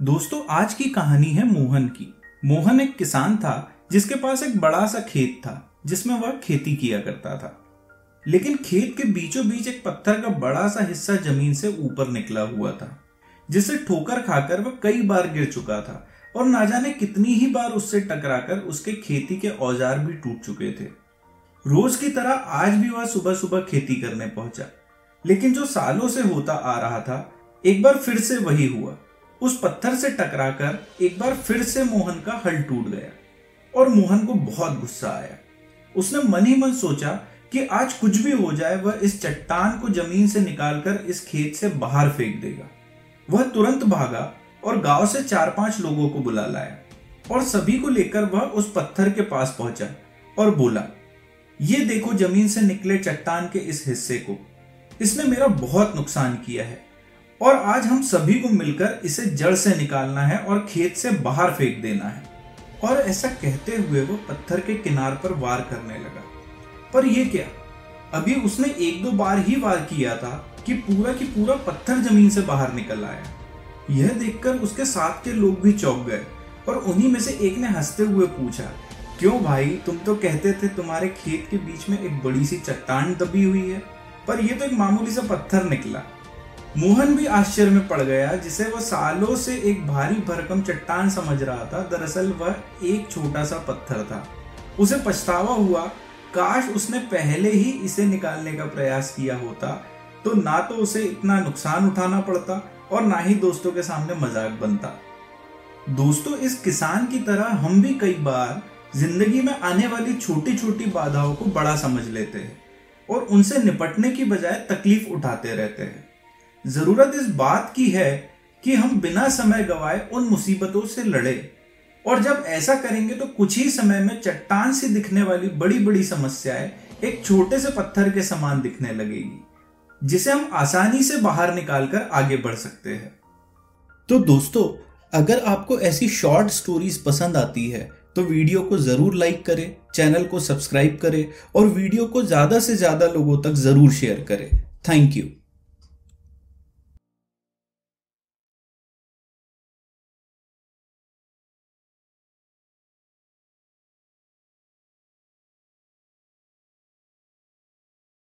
दोस्तों, आज की कहानी है मोहन की। मोहन एक किसान था, जिसके पास एक बड़ा सा खेत था, जिसमें वह खेती किया करता था। लेकिन खेत के बीचों बीच एक पत्थर का बड़ा सा हिस्सा ज़मीन से ऊपर निकला हुआ था, जिसे ठोकर खाकर वह कई बार गिर चुका था और ना जाने कितनी ही बार उससे टकराकर उसके खेती के औज़ार भी टूट चुके थे। रोज की तरह आज भी वह सुबह सुबह खेती करने पहुँचा, लेकिन जो सालों से होता आ रहा था, एक बार फिर से वही हुआ। उस पत्थर से टकराकर एक बार फिर से मोहन का हल टूट गया और मोहन को बहुत गुस्सा आया। उसने मन ही मन सोचा कि आज कुछ भी हो जाए, वह इस चट्टान को ज़मीन से निकालकर इस खेत से बाहर फेंक देगा। वह तुरंत भागा और गाँव से चार पाँच लोगों को बुला लाया और सभी को लेकर वह उस पत्थर के पास पहुँचा और बोला, ये देखो ज़मीन से निकले चट्टान के इस हिस्से को। इसने मेरा बहुत नुकसान किया है। और आज हम सभी को मिलकर इसे जड़ से निकालना है और खेत से बाहर फेंक देना है। और ऐसा कहते हुए वो पत्थर के किनार पर वार करने लगा। पर यह क्या? अभी उसने एक दो बार ही वार किया था कि पूरा की पूरा पत्थर ज़मीन से बाहर निकल आया। यह देखकर उसके साथ के लोग भी चौंक गए और उन्हीं में से एक ने हँसते हुए पूछा, क्यों भाई, तुम तो कहते थे तुम्हारे खेत के बीच में एक बड़ी सी चट्टान दबी हुई है, पर यह तो एक मामूली सा पत्थर निकला। मोहन भी आश्चर्य में पड़ गया, जिसे वह सालों से एक भारी भरकम चट्टान समझ रहा था। दरअसल वह एक छोटा सा पत्थर था। उसे पछतावा हुआ, काश उसने पहले ही इसे निकालने का प्रयास किया होता तो ना तो उसे इतना नुकसान उठाना पड़ता और ना ही दोस्तों के सामने मज़ाक बनता। दोस्तों, इस किसान की तरह हम भी कई बार ज़िंदगी में आने वाली छोटी छोटी बाधाओं को बड़ा समझ लेते हैं और उनसे निपटने की बजाय तकलीफ़ उठाते रहते हैं। ज़रूरत इस बात की है कि हम बिना समय गवाए उन मुसीबतों से लड़े। और जब ऐसा करेंगे तो कुछ ही समय में चट्टान से दिखने वाली बड़ी बड़ी समस्याएँ एक छोटे से पत्थर के समान दिखने लगेगी, जिसे हम आसानी से बाहर निकालकर आगे बढ़ सकते हैं। तो दोस्तों, अगर आपको ऐसी शॉर्ट स्टोरीज पसंद आती है तो वीडियो को ज़रूर लाइक करें चैनल को सब्सक्राइब करें और वीडियो को ज़्यादा से ज़्यादा लोगों तक ज़रूर शेयर करें। Thank you